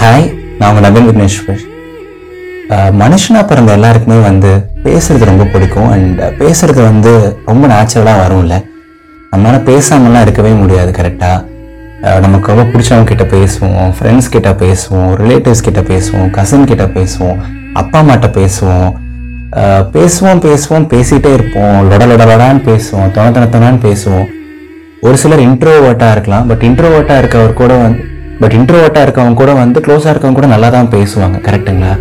Hi நான் உங்கள் நவீன் விக்னேஸ்வர். மனுஷனாக மனுஷனா பிறந்த எல்லாருக்குமே வந்து பேசுறது ரொம்ப பிடிக்கும். அண்ட் பேசுறது வந்து ரொம்ப நேச்சுரலாக வரும்ல. நம்மளால் பேசாமலாம் இருக்கவே முடியாது கரெக்டாக நமக்கு ரொம்ப பிடிச்சவங்க கிட்ட பேசுவோம் ஃப்ரெண்ட்ஸ் கிட்ட பேசுவோம் ரிலேட்டிவ்ஸ் கிட்ட பேசுவோம் கசின் கிட்ட பேசுவோம் அப்பா அம்மாட்ட பேசுவோம். பேசுவோம் பேசுவோம் பேசிட்டே இருப்போம். லொட லொட பேசுவோம் தொண தொண பேசுவோம். ஒரு சிலர் இன்ட்ரோவர்ட்டாக இருக்கலாம் பட் இன்ட்ரோவர்ட்டாக இருக்கவர் கூட வந்து பட் இன்ட்ரோவர்ட்டாக இருக்கவங்க கூட வந்து க்ளோஸாக இருக்கவங்க கூட நல்லா தான் பேசுவாங்க கரெக்டுங்களா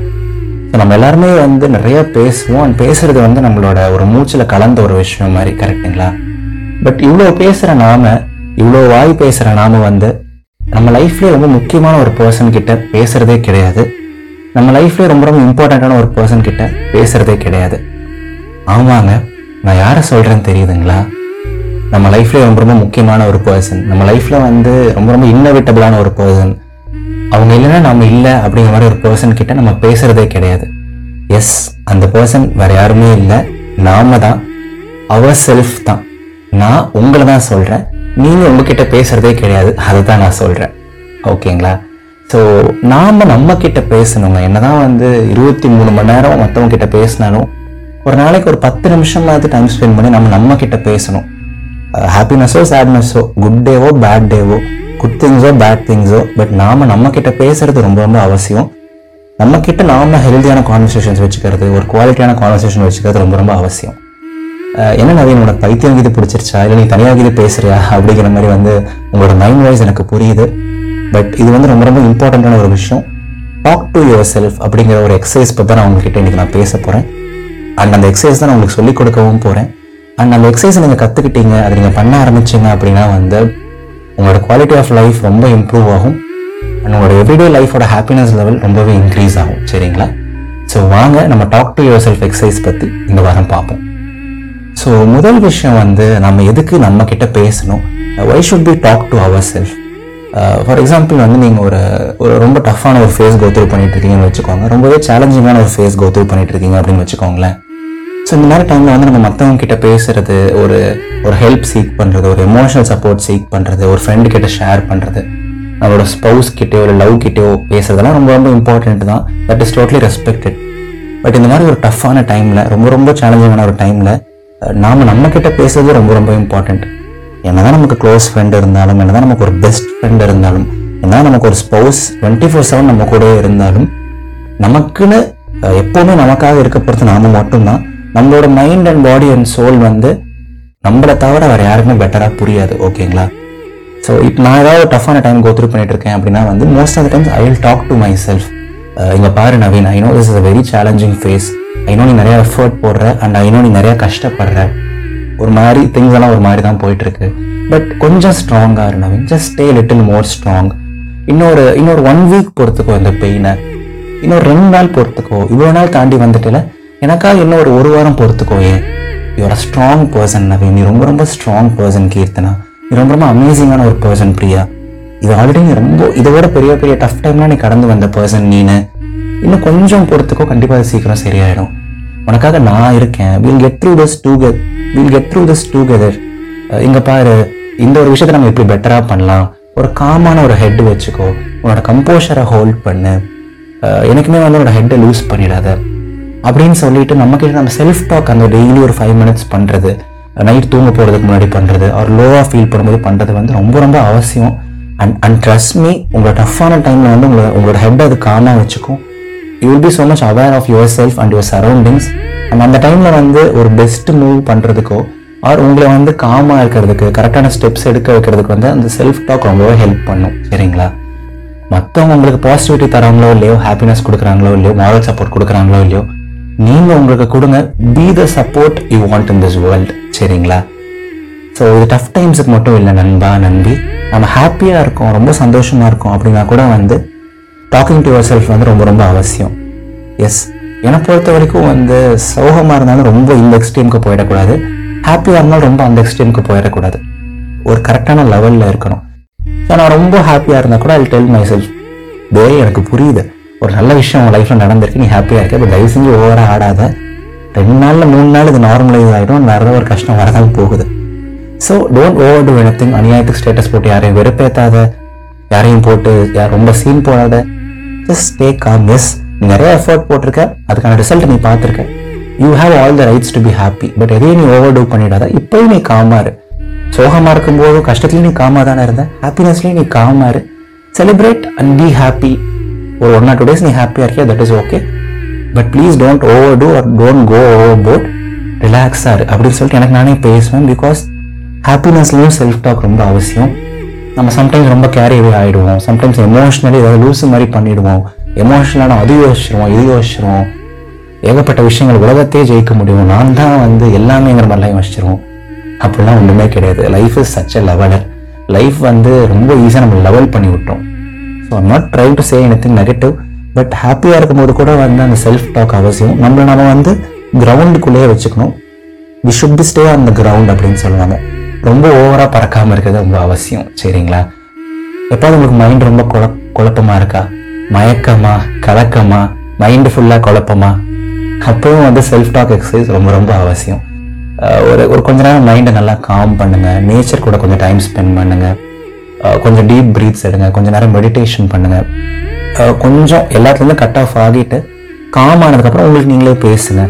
ஸோ நம்ம எல்லாருமே வந்து நிறையா பேசுவோம். அண்ட் பேசுறது வந்து நம்மளோட ஒரு மூச்சில் கலந்த ஒரு விஷயம் மாதிரி கரெக்டுங்களா பட் இவ்வளோ பேசுகிற நாம இவ்வளோ வாய் பேசுகிற நாம வந்து நம்ம லைஃப்லேயே ரொம்ப முக்கியமான ஒரு பர்சன் கிட்ட பேசுறதே கிடையாது. நம்ம லைஃப்லேயே ரொம்ப ரொம்ப இம்பார்ட்டண்ட்டான ஒரு பர்சன் கிட்ட பேசுறதே கிடையாது. ஆமாங்க நான் யாரை சொல்கிறேன்னு தெரியுதுங்களா? நம்ம லைஃப்ல ரொம்ப ரொம்ப முக்கியமான ஒரு பர்சன் நம்ம லைஃப்ல வந்து ரொம்ப ரொம்ப இன்னோவேட்டபிளான ஒரு பர்சன் அவங்க இல்லைன்னா நம்ம இல்லை அப்படிங்கிற மாதிரி ஒரு பர்சன் கிட்ட நம்ம பேசுறதே கிடையாது. எஸ் அந்த பர்சன் வேற யாருமே இல்லை. நாம தான். அவர் செல்ஃப் தான். நான் உங்களை தான் சொல்றேன். நீங்க உங்ககிட்ட பேசுறதே கிடையாது. அதை தான் நான் சொல்றேன். ஓகேங்களா? ஸோ நாம நம்ம கிட்ட பேசணுங்க. என்னதான் வந்து இருபத்தி மூணு மணி நேரம் மற்றவங்க கிட்ட பேசினாலும் ஒரு நாளைக்கு ஒரு பத்து நிமிஷமாவது டைம் ஸ்பெண்ட் பண்ணி நம்ம நம்ம கிட்ட பேசணும். ஹாப்பினஸோ சேட்னஸோ குட் டேவோ பேட் டேவோ குட் திங்ஸோ பேட் திங்ஸோ பட் நாம நம்ம பேசுகிறது பேசுறது ரொம்ப ரொம்ப அவசியம். நம்மக்கிட்ட நாம் நாம கான்வர்சேஷன்ஸ் வச்சுக்கிறது ஒரு குவாலிட்டியான கான்வர்சேஷன் வச்சுக்கிறது ரொம்ப ரொம்ப அவசியம். Uh, என்ன நவீன் உனக்கு பைத்தியம் கீது பிடிச்சிருச்சா? இல்லை நீ தனியாக கீது பேசுறியா? அப்படிங்கிற மாதிரி வந்து உங்களோட மைண்ட் வைஸ் எனக்கு புரியுது. பட் இது வந்து ரொம்ப ரொம்ப இம்பார்ட்டண்ட்டான ஒரு விஷயம். டாக் டு யுவர் செல்ஃப் அப்படிங்கிற ஒரு எக்ஸசைஸ் பற்றி நான் உங்ககிட்ட இன்றைக்கி நான் பேச போகிறேன் அண்ட் அந்த எக்ஸசைஸ் தான் நான் உங்களுக்கு சொல்லிக் கொடுக்கவும் போகிறேன் அண்ட் அந்த எக்ஸசைஸ் நீங்கள் கற்றுக்கிட்டீங்க அதை நீங்கள் பண்ண ஆரம்பிச்சீங்க அப்படின்னா வந்து உங்களோட குவாலிட்டி ஆஃப் லைஃப் ரொம்ப இம்ப்ரூவ் ஆகும். அண்ட் உங்களோட எவ்ரிடே லைஃபோட ஹாப்பினஸ் லெவல் ரொம்பவே இன்க்ரீஸ் ஆகும். சரிங்களா? ஸோ வாங்க நம்ம talk to your self exercise பற்றி இந்த வாரம் பார்ப்போம். ஸோ முதல் விஷயம் வந்து நம்ம எதுக்கு நம்ம கிட்ட பேசணும்? Why should be talk to our self for example வந்து நீங்கள் ஒரு ஒரு ரொம்ப டஃப்பான ஒரு ஃபேஸ் கோத்ரூ பண்ணிட்டு இருக்கீங்கன்னு வச்சுக்கோங்க. ரொம்பவே சேலஞ்சிங்கான ஒரு ஃபேஸ் கோத்ரூ பண்ணிட்டு இருக்கீங்க அப்படின்னு வச்சுக்கோங்களேன். ஸோ இந்த மாதிரி டைமில் வந்து நம்ம மற்றவங்க கிட்ட பேசுறது ஒரு ஒரு ஹெல்ப் சீக் பண்ணுறது ஒரு எமோஷனல் சப்போர்ட் சீக் பண்ணுறது ஒரு ஃப்ரெண்டு கிட்ட ஷேர் பண்ணுறது நம்மளோட ஸ்பவுஸ் கிட்டயோ இல்லை லவ் கிட்டயோ பேசுறதெல்லாம் ரொம்ப ரொம்ப இம்பார்ட்டன்ட் தான். That is totally respected but இந்த மாதிரி ஒரு டஃப்பான டைமில் ரொம்ப ரொம்ப சேலஞ்சிங்கான ஒரு டைமில் நாம நம்ம கிட்ட பேசுறது ரொம்ப ரொம்ப இம்பார்ட்டன்ட் என்னதான் நமக்கு க்ளோஸ் ஃப்ரெண்ட் இருந்தாலும் என்ன தான் நமக்கு ஒரு பெஸ்ட் ஃப்ரெண்ட் இருந்தாலும் என்ன நமக்கு ஒரு ஸ்பௌஸ் டுவெண்ட்டி ஃபோர் செவன் நம்ம கூட இருந்தாலும் நமக்குன்னு எப்போவுமே நமக்காக இருக்க பொறுத்து நாம மட்டும்தான். நம்மளோட mind and body and soul வந்து நம்மளை தவிர வேறு யாருக்குமே பெட்டராக புரியாது ஓகேங்களா ஸோ இப்போ நான் ஏதாவது டஃப்பான டைம் கோத்ரூ பண்ணிட்டு இருக்கேன் அப்படின்னா வந்து most of the times I will talk to my self இங்கே பாரு Naveen I know this is a very challenging phase I know நீ நிறையா எஃபர்ட் போடுற அண்ட் ஐ நோ நீ நிறையா கஷ்டப்படுற. ஒரு மாதிரி திங்ஸ் எல்லாம் ஒரு மாதிரி தான் போயிட்டுருக்கு. பட் கொஞ்சம் ஸ்ட்ராங்காக இரு Naveen just stay little more strong இன்னொரு இன்னொரு ஒன் வீக் பொறுத்துக்கோ இந்த பெயினை இன்னொரு ரெண்டு நாள் பொறுத்துக்கோ. இவ்வளோ நாள் தாண்டி வந்துட்டுல எனக்காக இன்னும் ஒரு ஒரு வாரம் பொறுத்துக்கோயே. ஏன் you're a strong person Naveen. நீ ரொம்ப ரொம்ப ஸ்ட்ராங் பர்சன் கீர்த்தனா. நீ ரொம்ப ரொம்ப அமேசிங்கான ஒரு பர்சன் பிரியா. இது ஆல்ரெடி நீ ரொம்ப இதை விட பெரிய பெரிய டஃப் டைம்லாம் நீ கடந்து வந்த பர்சன் நீனு. இன்னும் கொஞ்சம் பொறுத்துக்கோ கண்டிப்பாக சீக்கிரம் சரியாயிடும். உனக்காக நான் இருக்கேன். Will get through this together will get through this together இங்கே பாரு இந்த ஒரு விஷயத்தை நம்ம எப்படி பெட்டராக பண்ணலாம். ஒரு காமான ஒரு ஹெட் வச்சுக்கோ. உன்னோட கம்போஷரை ஹோல்ட் பண்ணு. எனக்குமே வந்து உன்னோட ஹெட்டை லூஸ் பண்ணிடாத. அப்படின்னு சொல்லிட்டு நம்மக்கிட்ட நம்ம செல்ஃப் டாக் அந்த டெய்லி ஒரு ஃபைவ் மினிட்ஸ் பண்ணுறது நைட் தூங்க போகிறதுக்கு முன்னாடி பண்ணுறது ஒரு லோவாக ஃபீல் பண்ணும்போது பண்ணுறது வந்து ரொம்ப ரொம்ப அவசியம். அண்ட் அண்ட் ட்ரஸ்ட் மீ உங்களோட டஃப்பான டைமில் வந்து உங்களை உங்களோட ஹெட் அது காமாக வச்சுக்கும். You will be so much aware of your self and your surroundings and அந்த டைமில் வந்து ஒரு பெஸ்ட் மூவ் பண்ணுறதுக்கோ ஆர் உங்களை வந்து காமாக இருக்கிறதுக்கு கரெக்டான ஸ்டெப்ஸ் எடுக்க வைக்கிறதுக்கு வந்து அந்த செல்ஃப் டாக் ரொம்பவே ஹெல்ப் பண்ணும். சரிங்களா? மற்றவங்க உங்களுக்கு பாசிட்டிவிட்டி தராங்களோ இல்லையோ ஹாப்பினஸ் கொடுக்குறாங்களோ இல்லையோ மாரல் சப்போர்ட் கொடுக்குறாங்களோ இல்லையோ நீங்கள் உங்களுக்கு கொடுங்க. Be the support you want in this world சரிங்களா? ஸோ இது டஃப் டைம்ஸுக்கு மட்டும் இல்லை நண்பா நண்பி. நம்ம ஹாப்பியாக இருக்கோம் ரொம்ப சந்தோஷமாக இருக்கோம் அப்படின்னா கூட வந்து டாக்கிங் டு யுவர் செல்ஃப் வந்து ரொம்ப ரொம்ப அவசியம். எஸ் என்னை பொறுத்த வரைக்கும் வந்து சோகமாக இருந்தாலும் ரொம்ப இந்த எக்ஸ்ட்ரீமுக்கு போயிடக்கூடாது. ஹாப்பியாக இருந்தாலும் ரொம்ப அந்த எக்ஸ்ட்ரீமுக்கு போயிடக்கூடாது. ஒரு கரெக்டான லெவலில் இருக்கணும். ஸோ நான் ரொம்ப ஹாப்பியாக இருந்தால் கூட I tell my self day எனக்கு புரியுது. ஒரு நல்ல விஷயம் உங்கள் லைஃப்பில் நடந்திருக்கு நீ ஹாப்பியாக இருக்க. இப்போ தயவு செஞ்சு ஓவராக ஆடாத. ரெண்டு நாளில் மூணு நாள் இது நார்மலைஸ் ஆகிடும் வேற ஒரு கஷ்டம் வரதான் போகுது. So don't overdo anything அநியாயத்துக்கு ஸ்டேட்டஸ் போட்டு யாரையும் வெறுப்பேற்றாத யாரையும் போட்டு யார் ரொம்ப சீன் போடாத. ஜஸ்ட் டேக் காம் மிஸ் நீ நிறைய எஃபர்ட் போட்டிருக்க. அதுக்கான ரிசல்ட் நீ பார்த்துருக்க. You have all the rights to be happy but எதையும் நீ ஓவர் டூ பண்ணிடாத. இப்போயும் நீ காமாறு சோகமாக இருக்கும்போது கஷ்டத்துலேயும் நீ காமாக தானே இருந்த. ஹாப்பினஸ்லேயும் நீ காமாறு செலிப்ரேட் அண்ட் பி ஹாப்பி ஒரு ஒன் ஆர் டூ டேஸ் நீ ஹாப்பியாக இருக்கியா? That is okay but please don't overdo or don't go overboard ரிலாக்ஸாக இரு அப்படின்னு சொல்லிட்டு எனக்கு நானே பேசுவேன் பிகாஸ் ஹாப்பினஸ்லையும் செல்ஃப் டாக் ரொம்ப அவசியம். நம்ம சம்டைம்ஸ் ரொம்ப கேரியவே ஆகிடுவோம் சம்டைம்ஸ் எமோஷ்னலி ஏதாவது லூஸ் மாதிரி பண்ணிடுவோம். எமோஷனலான அது யோசிச்சிருவோம் இது யோசிச்சிருவோம். ஏகப்பட்ட விஷயங்கள் உலகத்தையே ஜெயிக்க முடியும். நான் தான் வந்து எல்லாமேங்கிற மாதிரிலாம் யோசிச்சிருவோம். அப்படிலாம் ஒன்றுமே கிடையாது. Life is such a leveler life வந்து ரொம்ப ஈஸியாக நம்ம லெவல் பண்ணி விட்டோம். So I'm not try to say anything negative but ஹாப்பியாக இருக்கும்போது கூட வந்து அந்த செல்ஃப் டாக் அவசியம். நம்மளை நம்ம வந்து கிரவுண்டுக்குள்ளேயே வச்சுக்கணும். We should be stay on the ground அப்படின்னு சொல்லுவாங்க. ரொம்ப ஓவராக பறக்காமல் இருக்கிறது ரொம்ப அவசியம். சரிங்களா? எப்போது உங்களுக்கு மைண்ட் ரொம்ப குழ குழப்பமா இருக்கா? மயக்கமா? கலக்கமா? மைண்டு ஃபுல்லாக குழப்பமா? அப்பவும் வந்து செல்ஃப் டாக் எக்ஸசைஸ் ரொம்ப ரொம்ப அவசியம். ஒரு ஒரு கொஞ்ச நேரம் மைண்டை நல்லா காம் பண்ணுங்கள் நேச்சர் கூட கொஞ்சம் டைம் ஸ்பெண்ட் பண்ணுங்கள் கொஞ்சம் டீப் பிரீத்ஸ் எடுங்க கொஞ்ச நேரம் மெடிடேஷன் பண்ணுங்கள் கொஞ்சம் எல்லாத்துலேருந்து கட் ஆஃப் ஆகிட்டு காம் ஆனதுக்கப்புறம் உங்களுக்கு நீங்களே பேசுங்க.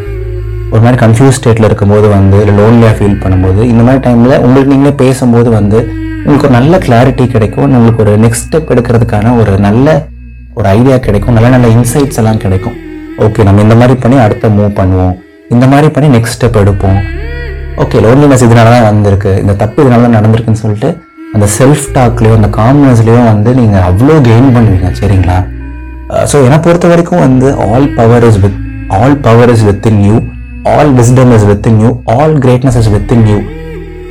ஒரு மாதிரி கன்ஃபியூஸ் ஸ்டேட்டில் இருக்கும்போது வந்து இல்லை லோன்லியாக ஃபீல் பண்ணும்போது இந்த மாதிரி டைமில் உங்களுக்கு நீங்களே பேசும்போது வந்து உங்களுக்கு ஒரு நல்ல கிளாரிட்டி கிடைக்கும். உங்களுக்கு ஒரு நெக்ஸ்ட் ஸ்டெப் எடுக்கிறதுக்கான ஒரு நல்ல ஒரு ஐடியா கிடைக்கும். நல்ல நல்ல இன்சைட்ஸ் எல்லாம் கிடைக்கும். ஓகே நம்ம இந்த மாதிரி பண்ணி அடுத்த மூவ் பண்ணுவோம். இந்த மாதிரி பண்ணி நெக்ஸ்ட் ஸ்டெப் எடுப்போம். ஓகே லோன்லினஸ் இதனால தான் வந்திருக்கு இந்த தப்பு இதனால தான் நடந்திருக்குன்னு சொல்லிட்டு அந்த செல்ஃப் டாக்லேயோ அந்த காம்னஸ்லேயும் வந்து நீங்கள் அவ்வளோ கெயின் பண்ணுவீங்க சரிங்களா? ஸோ என்னை பொறுத்த வரைக்கும் வந்து all power is with all power is within you all wisdom is within you all greatness is within you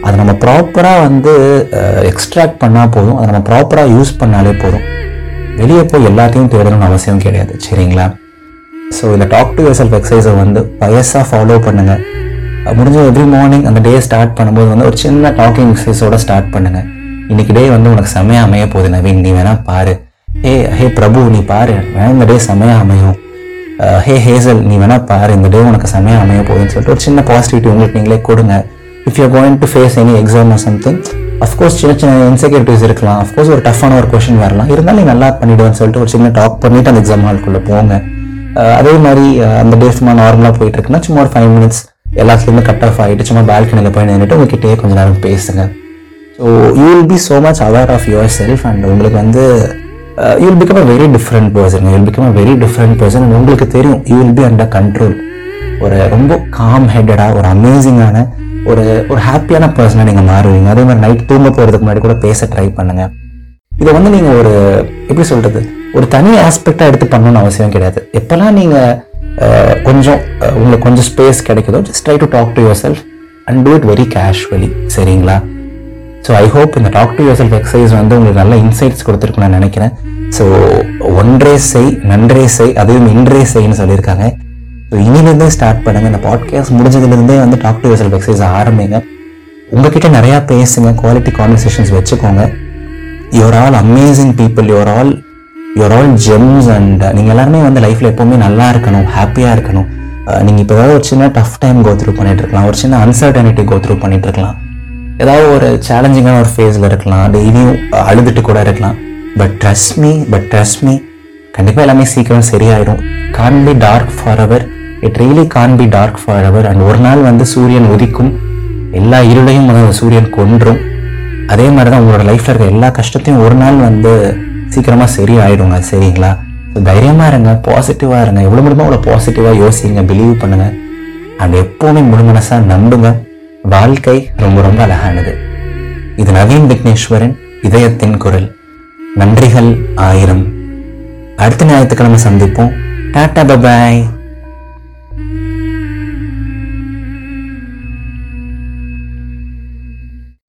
அதை நம்ம ப்ராப்பராக வந்து எக்ஸ்ட்ராக்ட் பண்ணால் போதும். அதை நம்ம ப்ராப்பராக யூஸ் பண்ணாலே போதும். வெளியே போய் எல்லாத்தையும் தேடணும்னு அவசியம் கிடையாது சரிங்களா? ஸோ இந்த டாக் டு யூர் செல்ஃப் எக்ஸசைஸை வந்து வயசாக ஃபாலோ பண்ணுங்கள் முடிஞ்ச எவ்ரி மார்னிங் அந்த டே ஸ்டார்ட் பண்ணும்போது வந்து ஒரு சின்ன டாக்கிங் எக்ஸசைஸோட ஸ்டார்ட் பண்ணுங்கள் இன்னைக்கு டே வந்து உனக்கு செமையா அமைய போகுது நவீன். நீ வேணா பாரு. ஹே ஹே பிரபு நீ பாரு. வேணா இந்த டே செமையா அமையும். ஹே ஹேசல் நீ வேணா பாரு. இந்த டே உனக்கு செமையா அமைய போகுதுன்னு சொல்லிட்டு ஒரு சின்ன பாசிட்டிவிட்டி உங்களுக்கு நீங்களே கொடுங்க. If you going to face any exam or something of course சின்ன சின்ன இன்செக்யூரிட்டிஸ் இருக்கலாம். அஃப்கோர்ஸ் ஒரு டஃப்பான ஒரு கொஷின் வரலாம். இருந்தாலும் நீ நல்லா பண்ணிடுவேன்னு சொல்லிட்டு ஒரு சின்ன டாக் பண்ணிட்டு அந்த எக்ஸாம் ஹால்குள்ளே போங்க. அதே மாதிரி அந்த டே சும்மா நார்மலாக போயிட்டு இருக்குன்னா சும்மா ஒரு ஃபைவ் மினிட்ஸ் எல்லாத்துலேருந்து கட் ஆஃப் ஆகிட்டு சும்மா பால்கனியில் போய் நின்றுட்டு உங்ககிட்டயே கொஞ்சம் நேரம் பேசுங்க. So you will be so much aware of your self and உங்களுக்கு வந்து you will become a very different person you will become a very different person and உங்களுக்கு தெரியும் you will be under control ஒரு ரொம்ப com ஹெட்டடாக ஒரு அமேசிங்கான ஒரு ஒரு ஹாப்பியான பர்சனாக நீங்கள் மாறுவீங்க. அதே மாதிரி நைட் தூங்க போகிறதுக்கு முன்னாடி கூட பேச ட்ரை பண்ணுங்கள் இதை வந்து நீங்கள் ஒரு எப்படி சொல்கிறது ஒரு தனி ஆஸ்பெக்டாக எடுத்து பண்ணணும்னு அவசியம் கிடையாது. எப்போல்லாம் நீங்கள் uh, கொஞ்சம் uh, உங்களுக்கு கொஞ்சம் ஸ்பேஸ் கிடைக்குதோ just try to talk to your self and do it very casually சரிங்களா? ஸோ ஐ ஹோப் இந்த talk to your self exercise வந்து உங்களுக்கு நல்ல இன்சைட்ஸ் கொடுத்துருக்குன்னு நான் நினைக்கிறேன். ஸோ ஒன்றே செய் நன்றே செய் அதையும் இன்றே செய்ன்னு சொல்லியிருக்காங்க. ஸோ இனிலேருந்தே ஸ்டார்ட் பண்ணுங்க. இந்த பாட்காஸ்ட் முடிஞ்சதுலேருந்தே வந்து talk to your self exercise ஆரம்பிங்க. உங்ககிட்ட நிறையா பேசுங்க. குவாலிட்டி கான்வர்சேஷன்ஸ் வச்சுக்கோங்க. Your all amazing people your all your all gems and நீங்கள் எல்லாருமே வந்து லைஃப்பில் எப்போவுமே நல்லா இருக்கணும் ஹாப்பியாக இருக்கணும். நீங்கள் இப்போ ஏதாவது ஒரு சின்ன டஃப் டைம் கோ த்ரூ பண்ணிட்டு இருக்கலாம். ஒரு சின்ன அன்சர்டனிட்டி கோ த்ரூ பண்ணிட்டு இருக்கலாம். ஏதாவது ஒரு சேலஞ்சிங்கான ஒரு ஃபேஸில் இருக்கலாம். டெய்லியும் அழுதுட்டு கூட இருக்கலாம். But trust me but trust me கண்டிப்பாக எல்லாமே சீக்கிரம் சரியாயிடும் can be dark for hour it really can be dark for hour and ஒரு நாள் வந்து சூரியன் உதிக்கும். எல்லா இருளையும் வந்து சூரியன் கொன்றும். அதே மாதிரி தான் உங்களோட லைஃப்பில் இருக்க எல்லா கஷ்டத்தையும் ஒரு நாள் வந்து சீக்கிரமாக சரியாயிடுங்க. சரிங்களா? தைரியமாக இருங்க பாசிட்டிவாக இருங்க. எவ்வளோ முடியுமோ அவ்வளோ பாசிட்டிவாக யோசிங்க பிலீவ் பண்ணுங்கள் அண்ட் எப்போவுமே முழு மனசாக நம்புங்க. வாழ்க்கை ரொம்ப ரொம்ப அழகானது. இது நவீன் விக்னேஸ்வரன் இதயத்தின் குரல். நன்றிகள் ஆயிரம். அடுத்த ஞாயிற்றுக்கிழமை சந்திப்போம். டாடா பபாய்